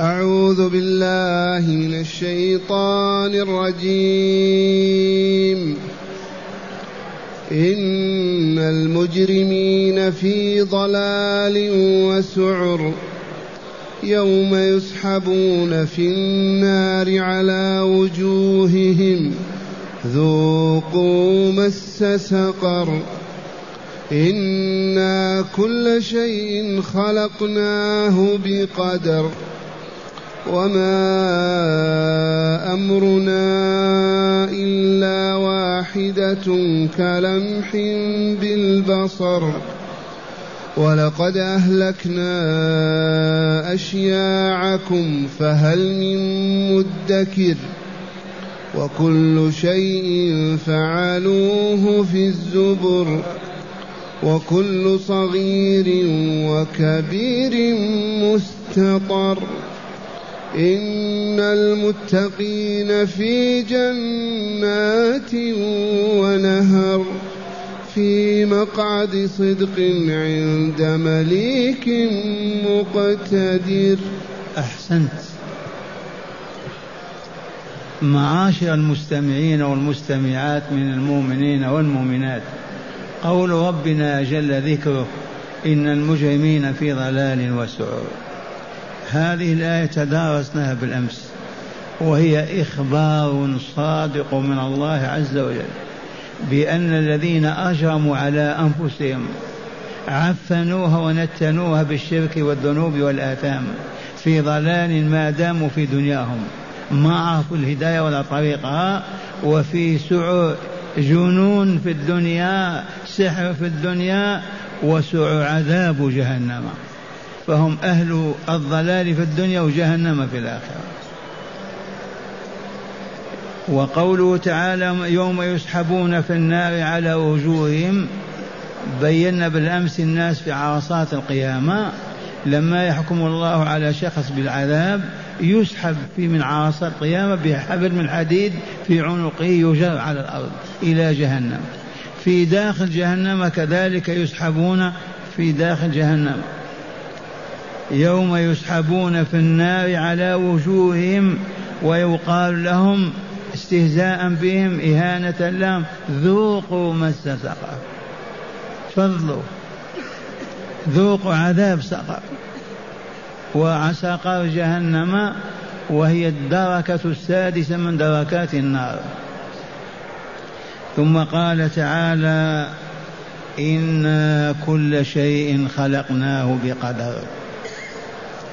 أعوذ بالله من الشيطان الرجيم. إن المجرمين في ضلال وسعر. يوم يسحبون في النار على وجوههم. ذوقوا مس سقر. إنا كل شيء خلقناه بقدر. وما أمرنا إلا واحدة كلمح بالبصر ولقد أهلكنا أشياعكم فهل من مدكر وكل شيء فعلوه في الزبر وكل صغير وكبير مستطر إن المتقين في جنات ونهر في مقعد صدق عند مليك مقتدر. أحسنت. معاشر المستمعين والمستمعات من المؤمنين والمؤمنات قول ربنا جل ذكره إن المجرمين في ضلال وسعور. هذه الآية تدارسناها بالأمس وهي إخبار صادق من الله عز وجل بأن الذين أجرموا على أنفسهم عفنوها ونتنوها بالشرك والذنوب والآثام في ضلال ما داموا في دنياهم ما عرفوا الهداية ولا طريقها وفي سعر جنون في الدنيا سحر في الدنيا وسعر عذاب جهنم. فهم أهل الضلال في الدنيا وجهنم في الآخرة. وقوله تعالى يوم يسحبون في النار على وجوههم بينا بالأمس الناس في عرصات القيامة لما يحكم الله على شخص بالعذاب يسحب في من عرصات القيامة بحبل من حديد في عنقه يجر على الأرض إلى جهنم. في داخل جهنم كذلك يسحبون في داخل جهنم. يوم يسحبون في النار على وجوههم ويقال لهم استهزاء بهم إهانة لهم ذوقوا مس سقر تفضلوا ذوقوا عذاب سقر وسقر جهنم وهي الدركة السادسة من دركات النار. ثم قال تعالى إنا كل شيء خلقناه بقدر.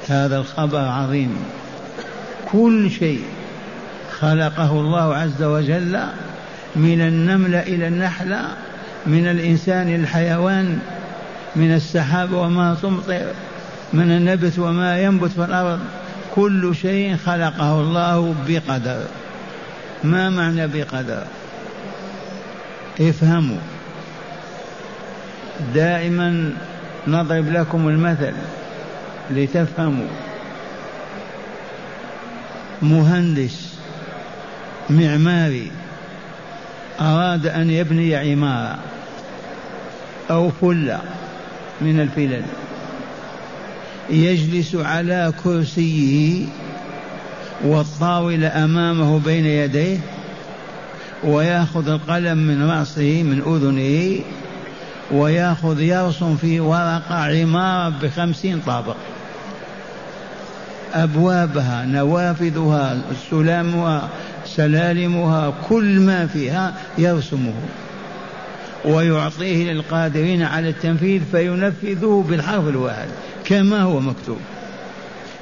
هذا الخبر عظيم. كل شيء خلقه الله عز وجل من النملة إلى النحلة من الإنسان إلى الحيوان من السحاب وما تمطر من النبت وما ينبت في الأرض. كل شيء خلقه الله بقدر. ما معنى بقدر؟ افهموا. دائما نضرب لكم المثل. لتفهموا. مهندس معماري أراد أن يبني عمارة أو فلة من الفلل. يجلس على كرسيه والطاولة أمامه بين يديه ويأخذ القلم من رأسه من أذنه ويأخذ يرسم في ورقة عمارة بخمسين طابق. أبوابها نوافذها سلامها سلالمها كل ما فيها يرسمه. ويعطيه للقادرين على التنفيذ فينفذه بالحرف الواحد كما هو مكتوب.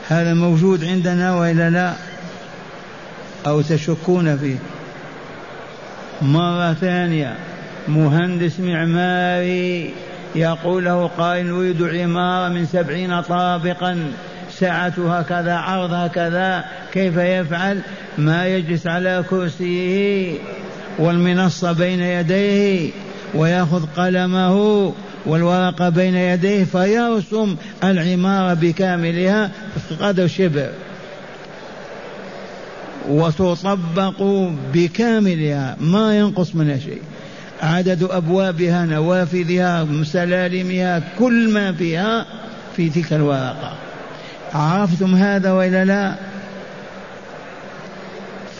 هذا موجود عندنا وإلا لا؟ أو تشكون فيه؟ مرة ثانية مهندس معماري يقول له قائل نريد عمارة من سبعين طابقا. سعتها كذا عرضها كذا كيف يفعل؟ ما يجلس على كرسيه والمنصة بين يديه ويأخذ قلمه والورقة بين يديه فيرسم العمارة بكاملها قدر شبر. وتطبق بكاملها ما ينقص منها شيء. عدد أبوابها نوافذها سلالمها كل ما فيها في تلك الورقة. عرفتم هذا وإلا لا؟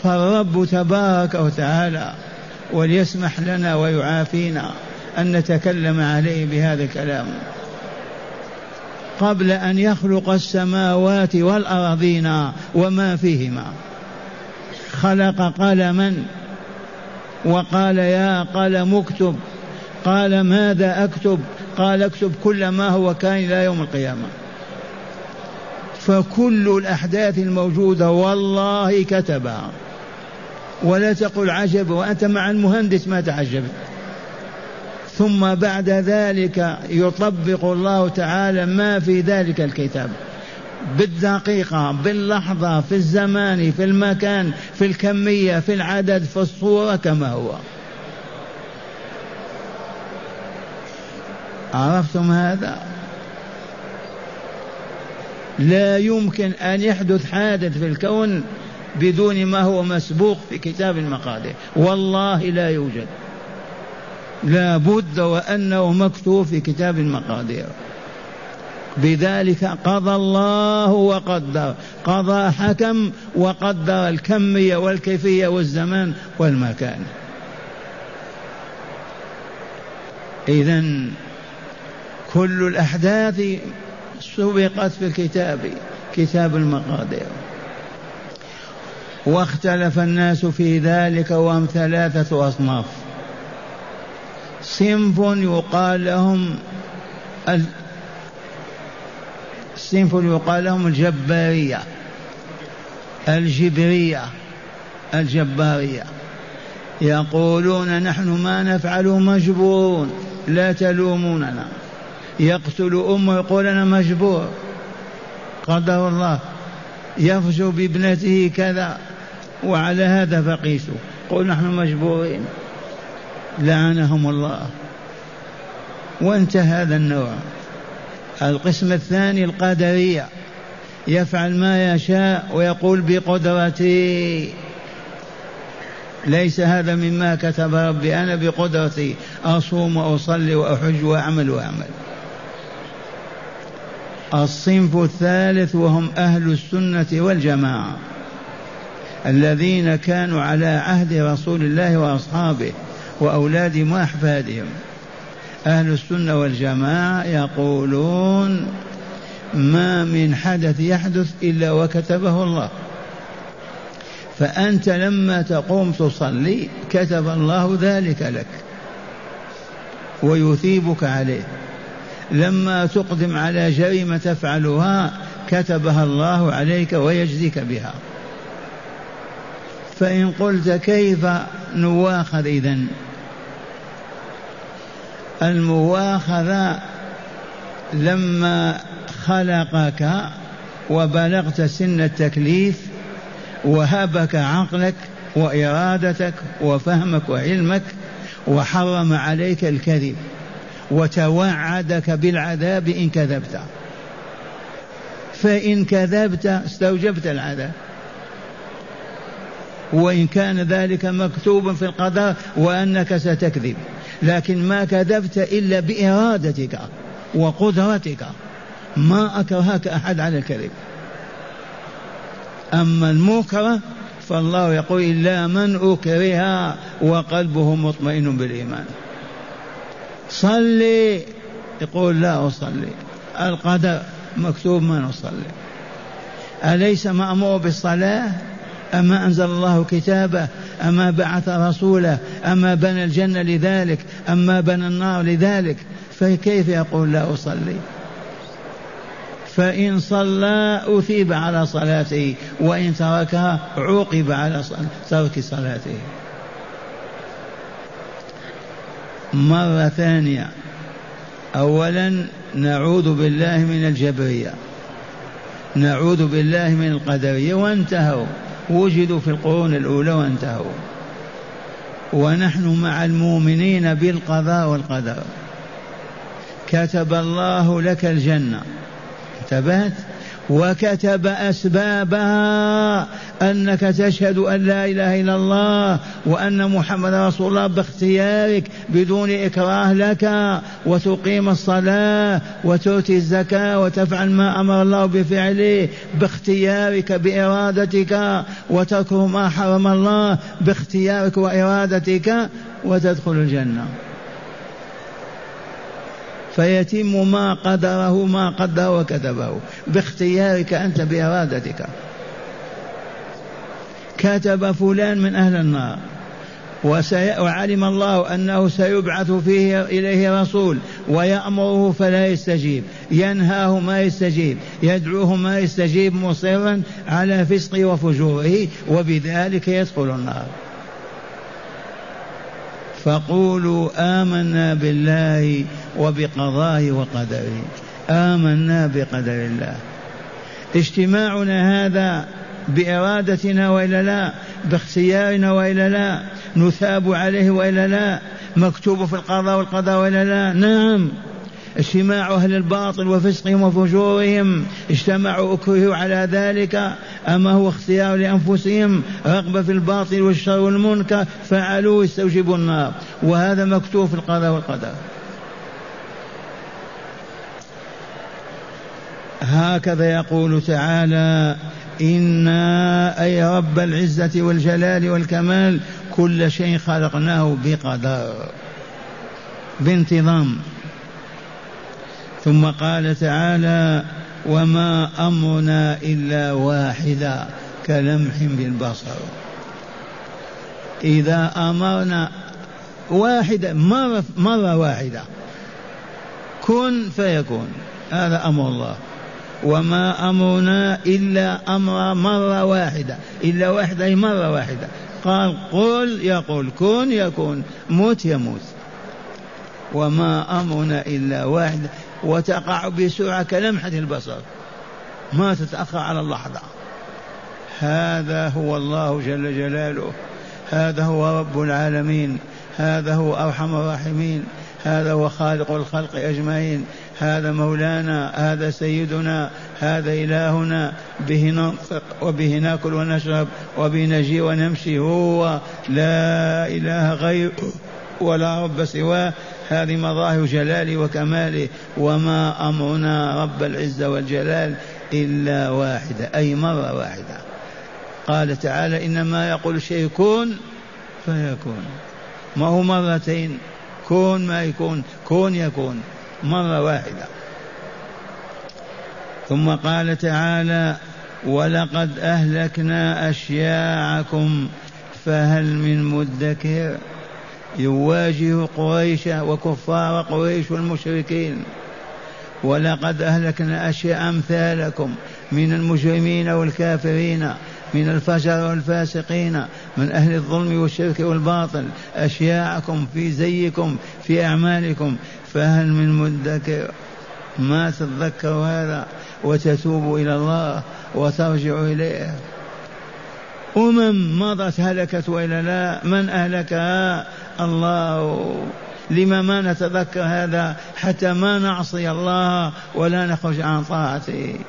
فالرب تبارك وتعالى وليسمح لنا ويعافينا أن نتكلم عليه بهذا الكلام. قبل أن يخلق السماوات والأرضين وما فيهما خلق قلما وقال يا قلم اكتب قال ماذا اكتب قال اكتب كل ما هو كان إلى يوم القيامة. فكل الأحداث الموجودة والله كتبها ولا تقل عجب وأنت مع المهندس ما تعجبت ثم بعد ذلك يطبق الله تعالى ما في ذلك الكتاب. بالدقيقة باللحظة في الزمان في المكان في الكمية في العدد في الصورة كما هو. عرفتم هذا؟ لا يمكن أن يحدث حادث في الكون بدون ما هو مسبوق في كتاب المقادير. والله لا يوجد. لا بد وأنه مكتوب في كتاب المقادير. بذلك قضى الله وقدر. قضى حكم وقدر الكمية والكيفية والزمان والمكان. إذا كل الأحداث سبقت في الكتاب كتاب المقادير. واختلف الناس في ذلك وهم ثلاثة أصناف. صنف يقال لهم صنف يقال لهم الجبارية الجبرية الجبارية. يقولون نحن ما نفعل مجبورون لا تلوموننا. يقتل أمه يقول أنا مجبور. قدر الله يفجر بابنته كذا وعلى هذا فقيسوا قل نحن مجبورين. لعنهم الله. وانتهى هذا النوع. القسم الثاني القدرية. يفعل ما يشاء ويقول بقدرتي. ليس هذا مما كتب ربي أنا بقدرتي. أصوم وأصلي وأحج وأعمل وأعمل. الصنف الثالث وهم أهل السنة والجماعة الذين كانوا على عهد رسول الله وأصحابه وأولادهم وأحفادهم أهل السنة والجماعة يقولون ما من حدث يحدث إلا وكتبه الله. فأنت لما تقوم تصلي كتب الله ذلك لك ويثيبك عليه. لما تقدم على جريمة تفعلها كتبها الله عليك ويجزيك بها. فإن قلت كيف نواخذ إذن؟ المواخذة لما خلقك وبلغت سن التكليف وهبك عقلك وإرادتك وفهمك وعلمك وحرم عليك الكذب. وتوعدك بالعذاب إن كذبت. فإن كذبت استوجبت العذاب. وإن كان ذلك مكتوبا في القدر وأنك ستكذب. لكن ما كذبت إلا بإرادتك وقدرتك. ما أكرهك أحد على الكذب. أما المكره فالله يقول إلا من أكره وقلبه مطمئن بالإيمان. صلي. يقول لا أصلي. القدر مكتوب ما نصلي أليس مأمور بالصلاة؟ أما أنزل الله كتابه؟ أما بعث رسوله؟ أما بنى الجنة لذلك؟ أما بنى النار لذلك؟ فكيف يقول لا أصلي؟ فإن صلى أثيب على صلاته وإن تركها عوقب على ترك صلاته. مرة ثانية. أولا نعوذ بالله من الجبرية. نعوذ بالله من القدرية وانتهوا. وجدوا في القرون الأولى وانتهوا. ونحن مع المؤمنين بالقضاء والقدر. كتب الله لك الجنة. انتبهت؟ وكتب أسبابها أنك تشهد أن لا إله إلا الله وأن محمد رسول الله باختيارك بدون إكراه لك وتقيم الصلاة وتؤتي الزكاة وتفعل ما أمر الله بفعله باختيارك بإرادتك وتكره ما حرم الله باختيارك وإرادتك وتدخل الجنة. فيتم ما قدره ما قدر وكتبه باختيارك أنت بإرادتك. كتب فلان من أهل النار. وعلم الله أنه سيبعث فيه إليه رسول ويأمره فلا يستجيب. ينهاه ما يستجيب. يدعوه ما يستجيب مصرا على فسقه وفجوره وبذلك يدخل النار. فقولوا آمنا بالله وبقضائه وقدره آمنا بقدر الله. اجتماعنا هذا بإرادتنا وإلا لا باختيارنا وإلا لا نثاب عليه وإلا لا مكتوب في القضاء والقضاء وإلا لا. نعم اجتماع أهل الباطل وفسقهم وفجورهم اجتمعوا أكرهوا على ذلك أما هو اختيار لأنفسهم رغبة في الباطل والشر والمنكر فعلوا استوجبوا النار. وهذا مكتوب في القضاء والقدر هكذا يقول تعالى إنا أي رب العزة والجلال والكمال كل شيء خلقناه بقدر بانتظام. ثم قال تعالى وما أمرنا إلا واحدا كلمح بالبصر. إذا أمرنا واحدة مرة مرة واحدة كن فيكون هذا أمر الله. وما أمرنا إلا أمر مرة واحدة إلا واحدة أي مرة واحدة. قال قل يقول كن يكون موت يموت. وما أمرنا إلا واحدة. وتقع بسرعة كلمحة البصر. ما تتأخر على اللحظة. هذا هو الله جل جلاله. هذا هو رب العالمين. هذا هو أرحم الراحمين. هذا هو خالق الخلق أجمعين. هذا مولانا هذا سيدنا هذا إلهنا. به ننطق وبه ناكل ونشرب وبه نجي ونمشي. هو لا إله غيره ولا رب سواه. هذه مظاهر جلاله وكماله وما أمرنا رب العزة والجلال إلا واحدة أي مرة واحدة. قال تعالى إنما يقول الشيء كن فيكون. ما هو مرتين؟ كون ما يكون كون يكون. مرة واحدة. ثم قال تعالى ولقد أهلكنا أشياعكم فهل من مدكر؟ يواجه قريش وكفار قريش والمشركين. ولقد أهلكنا أشياء أمثالكم من المجرمين والكافرين من الفجر والفاسقين من أهل الظلم والشرك والباطل. أشياءكم في زيكم في أعمالكم. فهل من مدكر ما تتذكر هذا وتتوب إلى الله وترجع إليه؟ أمم مضت هلكت وإلا لا من أهلكها الله. لما ما نتذكر هذا حتى ما نعصي الله ولا نخرج عن طاعته.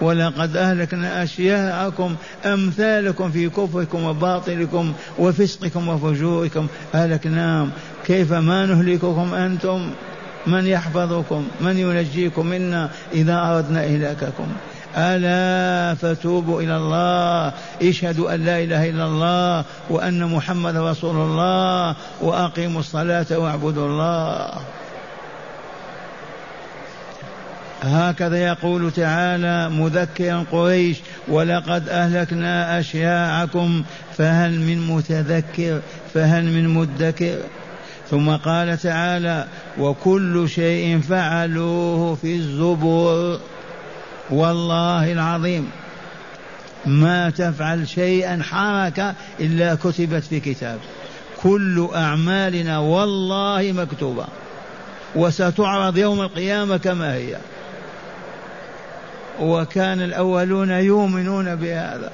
ولقد أهلكنا أشياءكم أمثالكم في كفركم وباطلكم وفسقكم وفجوركم. أهلكناهم. كيف ما نهلككم أنتم؟ من يحفظكم؟ من ينجيكم منا إذا أردنا إهلاككم؟ ألا فتوبوا إلى الله. اشهدوا أن لا إله إلا الله وأن محمد رسول الله وأقيموا الصلاة وأعبدوا الله. هكذا يقول تعالى مذكرا قريش ولقد أهلكنا أشياعكم فهل من متذكر؟ فهل من مدكر؟ ثم قال تعالى وكل شيء فعلوه في الزبور. والله العظيم ما تفعل شيئا حركة إلا كتبت في كتاب. كل أعمالنا والله مكتوبة وستعرض يوم القيامة كما هي. وكان الأولون يؤمنون بهذا.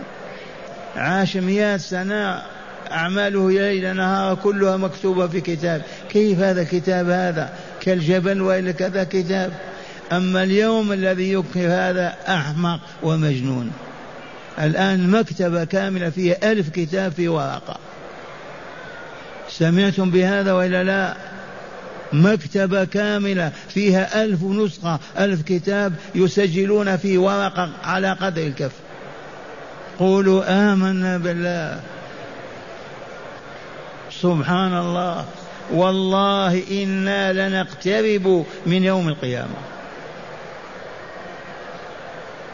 عاش مئات سنة أعماله ليل نهار كلها مكتوبة في كتاب. كيف هذا الكتاب هذا؟ كالجبل وإلا كذا كتاب. أما اليوم الذي ينكر هذا أحمق ومجنون. الآن مكتبة كاملة فيها ألف كتاب في ورقة. سمعتم بهذا وإلا لا؟ مكتبة كاملة فيها ألف نسخة ألف كتاب يسجلون في ورقة على قدر الكف. قولوا آمنا بالله. سبحان الله والله إنا لنقترب من يوم القيامة.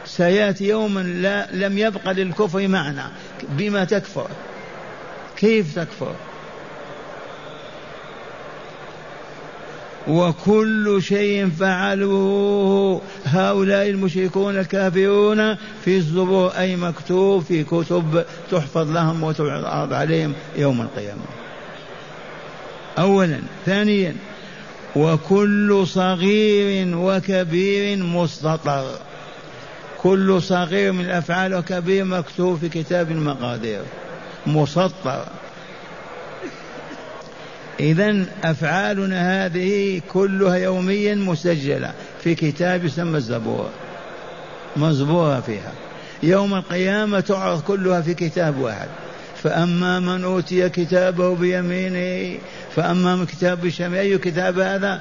سيأتي يوم لا لم يبق للكفر معنى. بما تكفر. كيف تكفر؟ وكل شيء فعلوه. هؤلاء المشركون الكافرون في الزبور أي مكتوب في كتب تحفظ لهم وتعرض عليهم يوم القيامة. أولا. ثانيا. وكل صغير وكبير مستطر. كل صغير من الأفعال وكبير مكتوب في كتاب المقادير. مسطر. إذا أفعالنا هذه كلها يوميا مسجلة. في كتاب يسمى الزبور. مزبورة فيها. يوم القيامة تعرض كلها في كتاب واحد. فأما من أوتي كتابه بيمينه فأما من كتاب بشمال أي كتاب هذا؟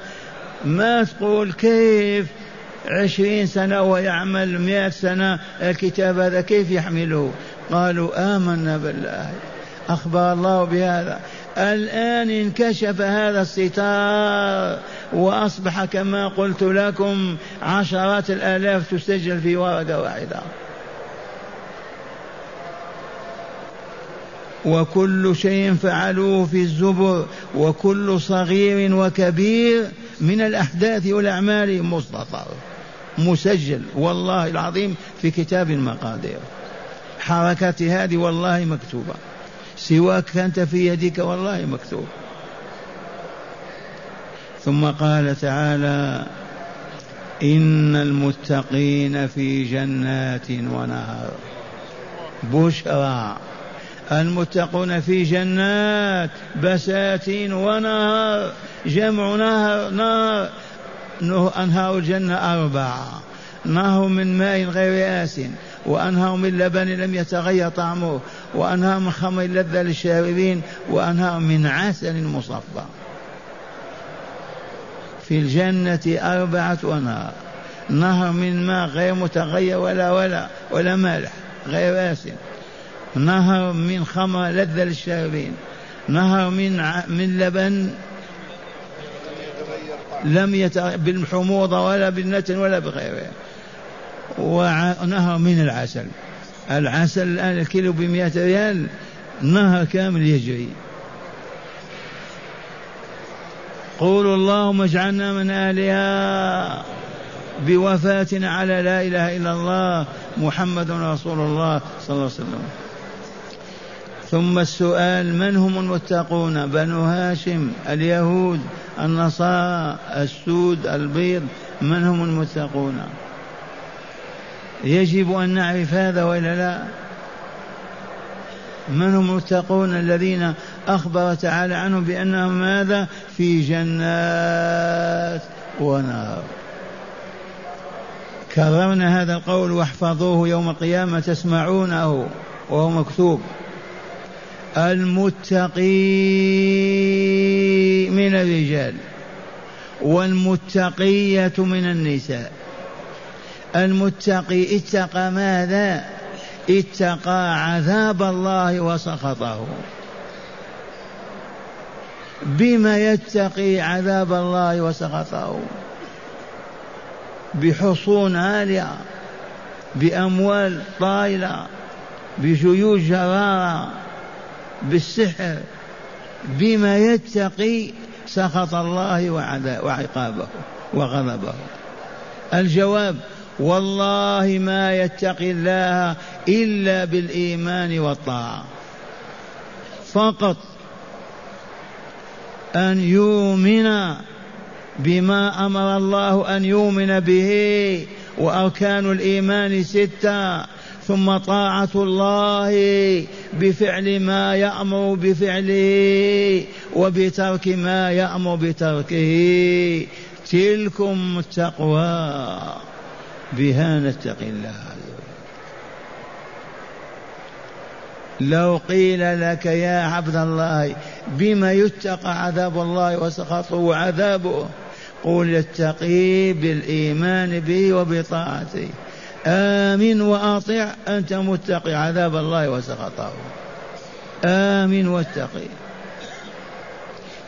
ما تقول كيف عشرين سنة ويعمل مئة سنة الكتاب هذا؟ كيف يحمله؟ قالوا آمنا بالله. أخبر الله بهذا. الآن انكشف هذا الستار وأصبح كما قلت لكم عشرات الآلاف تسجل في ورقة واحدة. وكل شيء فعلوه في الزبر وكل صغير وكبير من الأحداث والأعمال مستطر مسجل والله العظيم في كتاب المقادير. حركتي هذه والله مكتوبة. سواك أنت في يدك والله مكتوب. ثم قال تعالى إن المتقين في جنات ونهر. بشرى. المتقون في جنات بساتين ونهر جمع نهر نهر. أنهار الجنة أربعة. نهر من ماء غير آس وأنهار من لبن لم يتغير طعمه وأنهار من خمر لذة للشاربين وأنهار من عسل مصفى. في الجنة أربعة أنهار نهر من ماء غير متغير ولا ولا ولا مالح غير آسن. نهر من خمر لذة للشاربين نهر من من لبن لم يتغير بالحموضة ولا بالنتن ولا بغيره ونهر من العسل. العسل الآن الكيلو بمئة ريال نهر كامل يجري. قولوا اللهم اجعلنا من أهلها بوفاتنا على لا إله إلا الله محمد رسول الله صلى الله عليه وسلم. ثم السؤال من هم المتقون؟ بنو هاشم اليهود النصارى السود البيض من هم المتقون؟ يجب أن نعرف هذا وإلا لا؟ من هم المتقون الذين أخبر تعالى عنهم بأنهم ماذا؟ في جنات ونار. كررنا هذا القول واحفظوه يوم القيامة تسمعونه وهو مكتوب. المتقي من الرجال والمتقية من النساء. المتقي اتقى ماذا؟ اتقى عذاب الله وسخطه. بما يتقي عذاب الله وسخطه. بحصون عالية بأموال طائلة بجيوش جرارة بالسحر. بما يتقي سخط الله وعقابه وغضبه. الجواب والله ما يتقي الله إلا بالإيمان والطاعة. فقط أن يؤمن بما أمر الله أن يؤمن به وأركان الإيمان ستة ثم طاعة الله بفعل ما يأمر بفعله وبترك ما يأمر بتركه. تلكم التقوى. بها نتقي الله. لو قيل لك يا عبد الله بما يتقى عذاب الله وسخطه وعذابه قل اتقي بالإيمان به وبطاعته. آمن وأطع أنت متقي عذاب الله وسخطه. آمن واتقي.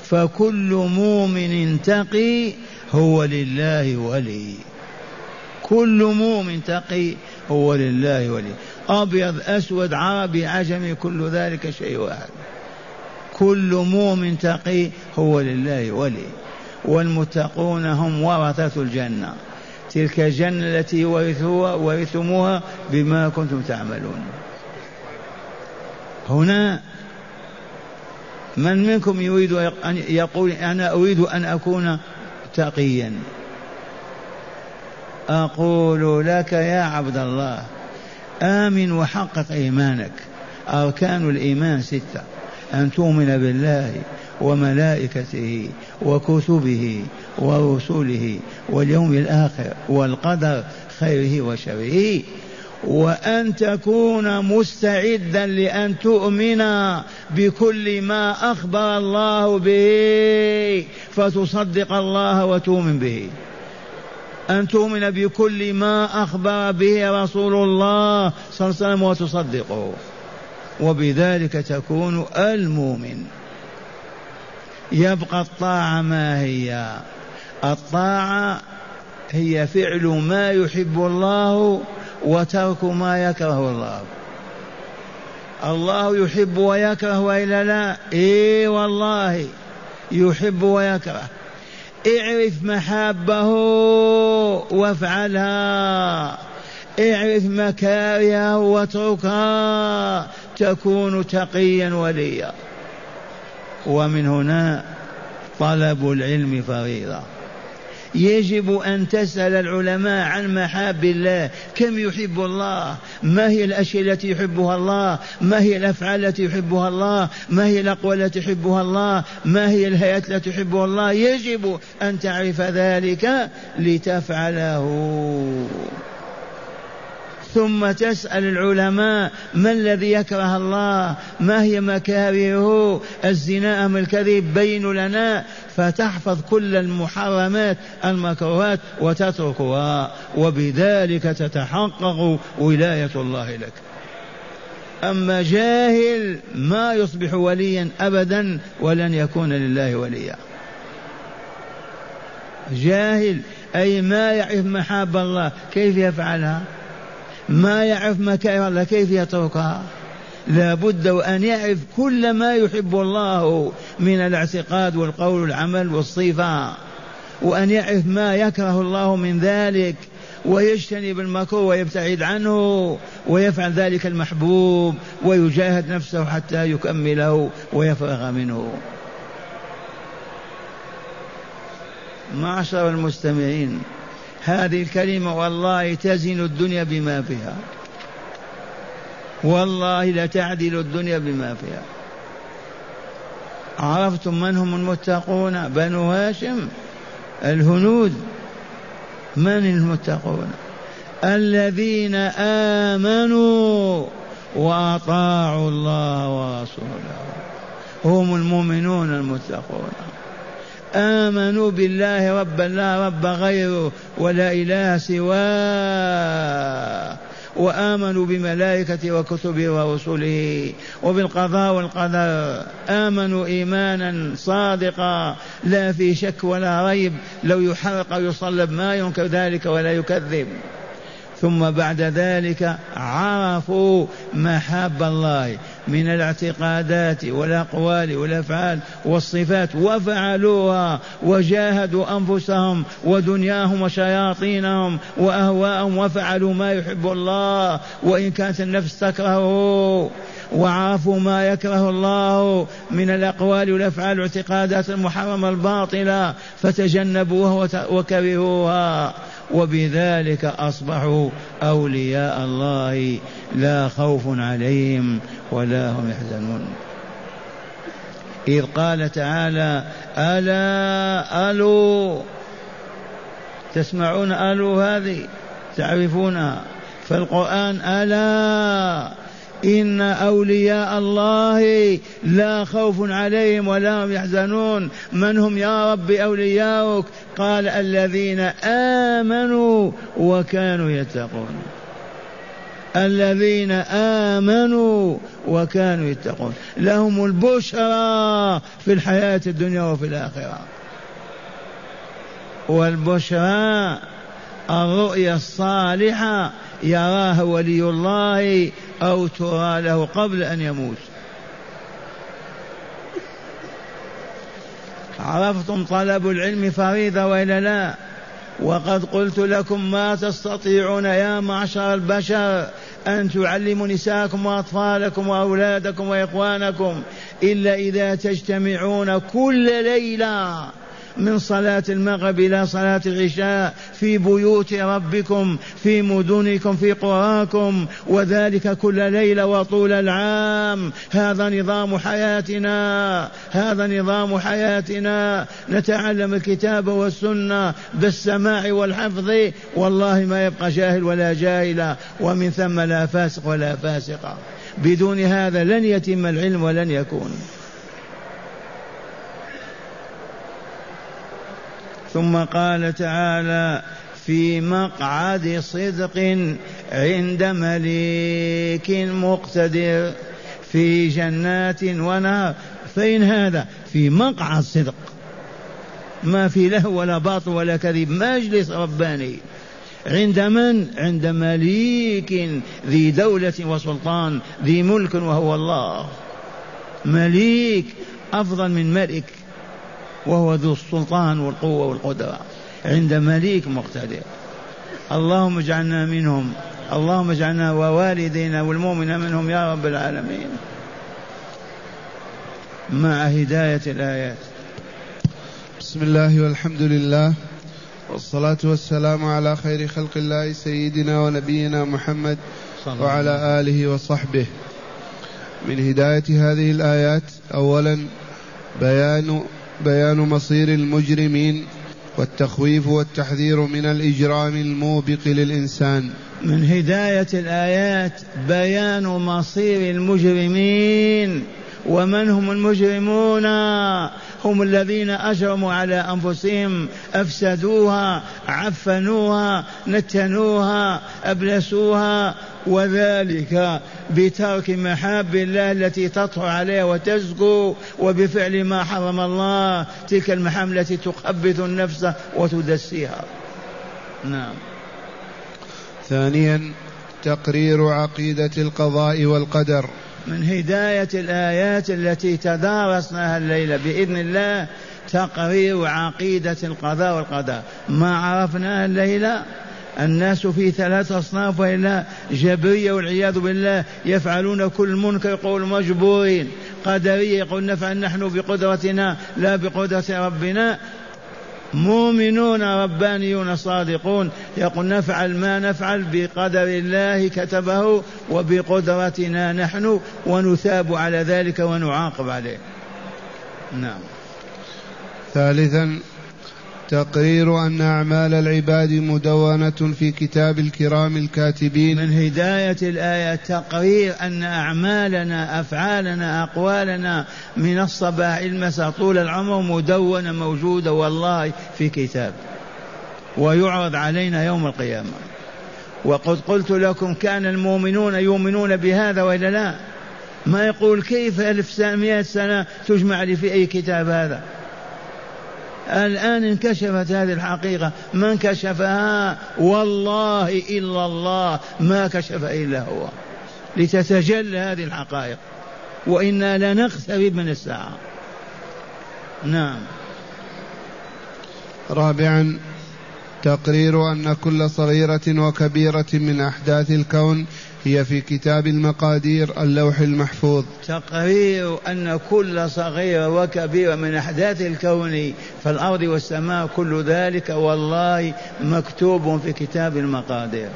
فكل مؤمن تقي هو لله ولي. كل مؤمن تقي هو لله ولي. أبيض أسود عربي عجمي كل ذلك شيء واحد. كل مؤمن تقي هو لله ولي. والمتقون هم ورثة الجنة. تلك الجنة التي ورثوها ورثتموها بما كنتم تعملون. هنا من منكم يريد أن يقول أنا أريد أن أكون تقيا؟ أقول لك يا عبد الله آمن وحقق إيمانك. أركان الإيمان ستة أن تؤمن بالله وملائكته وكتبه ورسله واليوم الآخر والقدر خيره وشره وأن تكون مستعدا لأن تؤمن بكل ما أخبر الله به فتصدق الله وتؤمن به. أن تؤمن بكل ما أخبر به رسول الله صلى الله عليه وسلم وتصدقه. وبذلك تكون المؤمن. يبقى الطاعة ما هي؟ الطاعة هي فعل ما يحب الله وترك ما يكره الله. الله يحب ويكره والا لا؟ اي والله يحب ويكره. اعرف محابه وافعلها. اعرف مكارهه واتركها. تكون تقيا وليا. ومن هنا طلب العلم فريضة. يجب أن تسأل العلماء عن محاب الله. كم يحب الله؟ ما هي الأشياء التي يحبها الله؟ ما هي الأفعال التي يحبها الله؟ ما هي الأقوال التي يحبها الله؟ ما هي الهيئات التي يحبها الله؟ يجب أن تعرف ذلك لتفعله. ثم تسأل العلماء ما الذي يكره الله؟ ما هي مكارهه؟ الزنا أم الكذب؟ بين لنا. فتحفظ كل المحرمات المكروهات وتتركها وبذلك تتحقق ولاية الله لك. أما جاهل ما يصبح وليا أبدا ولن يكون لله وليا. جاهل أي ما يعرف محاب الله كيف يفعلها؟ ما يعرف مكاره الله كيف يتركها. لا بد وأن يعرف كل ما يحب الله من الاعتقاد والقول والعمل والصفة وأن يعرف ما يكره الله من ذلك ويجتنب المكروه ويبتعد عنه ويفعل ذلك المحبوب ويجاهد نفسه حتى يكمله ويفرغ منه. معشر المستمعين هذه الكلمة والله تزن الدنيا بما فيها. والله لتعدل الدنيا بما فيها. عرفتم من هم المتقون؟ بنو هاشم الهنود. من المتقون؟ الذين آمنوا وأطاعوا الله ورسوله. هم المؤمنون المتقون. آمنوا بالله ربا لا رب غيره ولا إله سواه وآمنوا بملائكته وكتبه ورسله وبالقضاء والقدر. آمنوا إيمانا صادقا. لا في شك ولا ريب. لو يحرق يصلب ما ينكر ذلك ولا يكذب. ثم بعد ذلك عرفوا محاب الله من الاعتقادات والأقوال والأفعال والصفات وفعلوها وجاهدوا أنفسهم ودنياهم وشياطينهم وأهواءهم وفعلوا ما يحب الله وإن كانت النفس تكرهه. وعرفوا ما يكره الله من الأقوال والأفعال والاعتقادات المحرمه الباطله فتجنبوها وكرهوها. وبذلك أصبحوا أولياء الله لا خوف عليهم ولا هم يحزنون. إذ قال تعالى ألا ألو تسمعون ألو هذه؟ تعرفونها؟ فالقرآن ألا إن أولياء الله لا خوف عليهم ولا هم يحزنون. من هم يا رب أولياؤك؟ قال الذين آمنوا وكانوا يتقون. الذين آمنوا وكانوا يتقون. لهم البشرى في الحياة الدنيا وفي الآخرة. والبشرى الرؤيا الصالحة يراها ولي الله أو ترى له قبل أن يموت. عرفتم طلب العلم فريضة وإلا لا؟ وقد قلت لكم ما تستطيعون يا معشر البشر أن تعلموا نساءكم وأطفالكم وأولادكم وإخوانكم إلا إذا تجتمعون كل ليلة من صلاة المغرب إلى صلاة العشاء في بيوت ربكم في مدنكم في قراكم وذلك كل ليلة وطول العام. هذا نظام حياتنا هذا نظام حياتنا. نتعلم الكتاب والسنة بالسماع والحفظ. والله ما يبقى جاهل ولا جاهلة ومن ثم لا فاسق ولا فاسقة. بدون هذا لن يتم العلم ولن يكون. ثم قال تعالى في مقعد صدق عند مليك مقتدر في جنات ونهر فين هذا في مقعد صدق. ما في له ولا باطل ولا كذب. مجلس رباني. عند من؟ عند مليك ذي دولة وسلطان ذي ملك وهو الله. مليك أفضل من ملك. وهو ذو السلطان والقوة والقدرة عند مليك مقتدر. اللهم اجعلنا منهم اللهم اجعلنا ووالدينا والمؤمن منهم يا رب العالمين. مع هداية الآيات. بسم الله والحمد لله والصلاة والسلام على خير خلق الله سيدنا ونبينا محمد وعلى آله وصحبه. من هداية هذه الآيات أولا بيان بيان مصير المجرمين والتخويف والتحذير من الإجرام الموبق للإنسان. من هداية الآيات بيان مصير المجرمين. ومن هم المجرمون؟ هم الذين أجرموا على أنفسهم أفسدوها عفنوها نتنوها أبلسوها وذلك بترك محاب الله التي تطهر عليها وتزكو وبفعل ما حرم الله. تلك المحام التي تخبث النفس وتدسيها. نعم. ثانيا تقرير عقيدة القضاء والقدر. من هداية الآيات التي تدارسناها الليلة بإذن الله تقرير عقيدة القضاء والقدر. ما عرفناها الليلة الناس في ثلاث أصناف وإلا جبرية والعياذ بالله يفعلون كل منكر يقول مجبورين. قدرية يقول نفعل نحن بقدرتنا لا بقدرة ربنا. مؤمنون ربانيون صادقون يقول نفعل ما نفعل بقدر الله كتبه وبقدرتنا نحن ونثاب على ذلك ونعاقب عليه. نعم. ثالثا تقرير أن أعمال العباد مدونة في كتاب الكرام الكاتبين. من هداية الآية تقرير أن أعمالنا أفعالنا أقوالنا من الصباح المساء طول العمر مدونة موجودة والله في كتاب. ويعرض علينا يوم القيامة. وقد قلت لكم كان المؤمنون يؤمنون بهذا وإلا لا؟ ما يقول كيف ألف سنة سنة تجمع لي في أي كتاب هذا؟ الآن انكشفت هذه الحقيقة. من كشفها والله إلا الله. ما كشف إلا هو. لتتجلى هذه الحقائق. وإنا لنقترب من الساعة نعم. رابعا تقرير أن كل صغيرة وكبيرة من أحداث الكون هي في كتاب المقادير اللوح المحفوظ. تقرير أن كل صغير وكبير من أحداث الكون فالأرض والسماء كل ذلك والله مكتوب في كتاب المقادير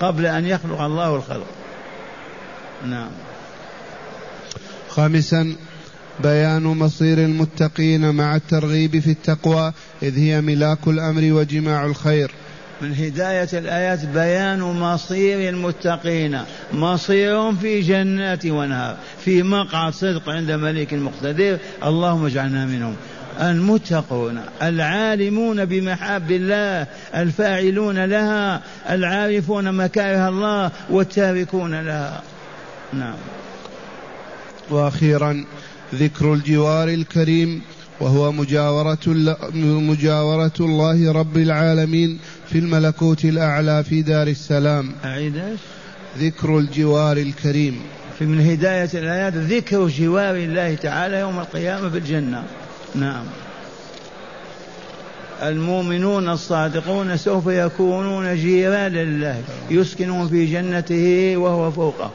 قبل أن يخلق الله الخلق. نعم. خامسا بيان مصير المتقين مع الترغيب في التقوى إذ هي ملاك الأمر وجماع الخير. من هداية الآيات بيان مصير المتقين. مصيرهم في جنات ونهار في مقعد صدق عند ملك مقتدر. اللهم اجعلنا منهم. المتقون العالمون بمحاب الله الفاعلون لها العارفون مكاره الله والتاركون لها. نعم. وأخيرا ذكر الجوار الكريم وهو مجاورة مجاورة الله رب العالمين في الملكوت الأعلى في دار السلام. أعيد ذكر الجوار الكريم. في من هداية الآيات ذكر جوار الله تعالى يوم القيامة في الجنة. نعم. المؤمنون الصادقون سوف يكونون جيران لله يسكنون في جنته وهو فوقه